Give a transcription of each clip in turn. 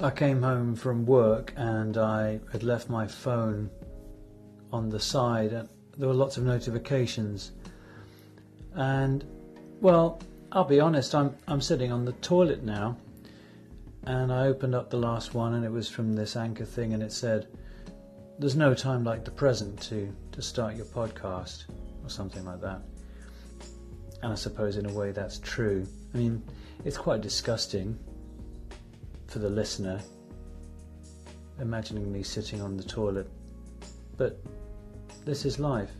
I came home from work and I had left my phone on the side. And there were lots of notifications, and well, I'll be honest. I'm I'm sitting on the toilet now, and I opened up the last one, and it was from this anchor thing, and it said, "There's no time like the present to to start your podcast," or something like that. And I suppose in a way that's true. I mean, it's quite disgusting for the listener, imagining me sitting on the toilet. But this is life.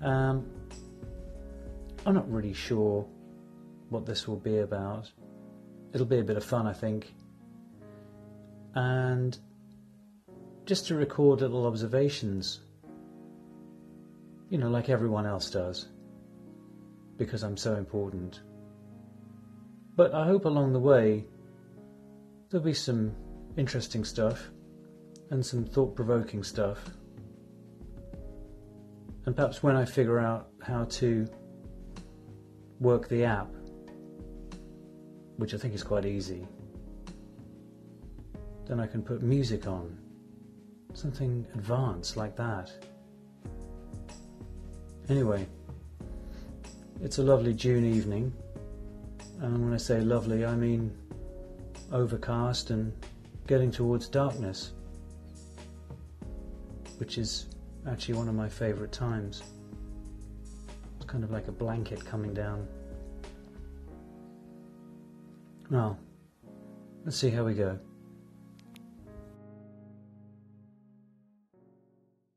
Um, I'm not really sure what this will be about. It'll be a bit of fun, I think. And just to record little observations, you know, like everyone else does, because I'm so important. But I hope along the way There'll be some interesting stuff and some thought provoking stuff. And perhaps when I figure out how to work the app, which I think is quite easy, then I can put music on. Something advanced like that. Anyway, it's a lovely June evening. And when I say lovely, I mean overcast and getting towards darkness, which is actually one of my favourite times. It's kind of like a blanket coming down. Well, let's see how we go.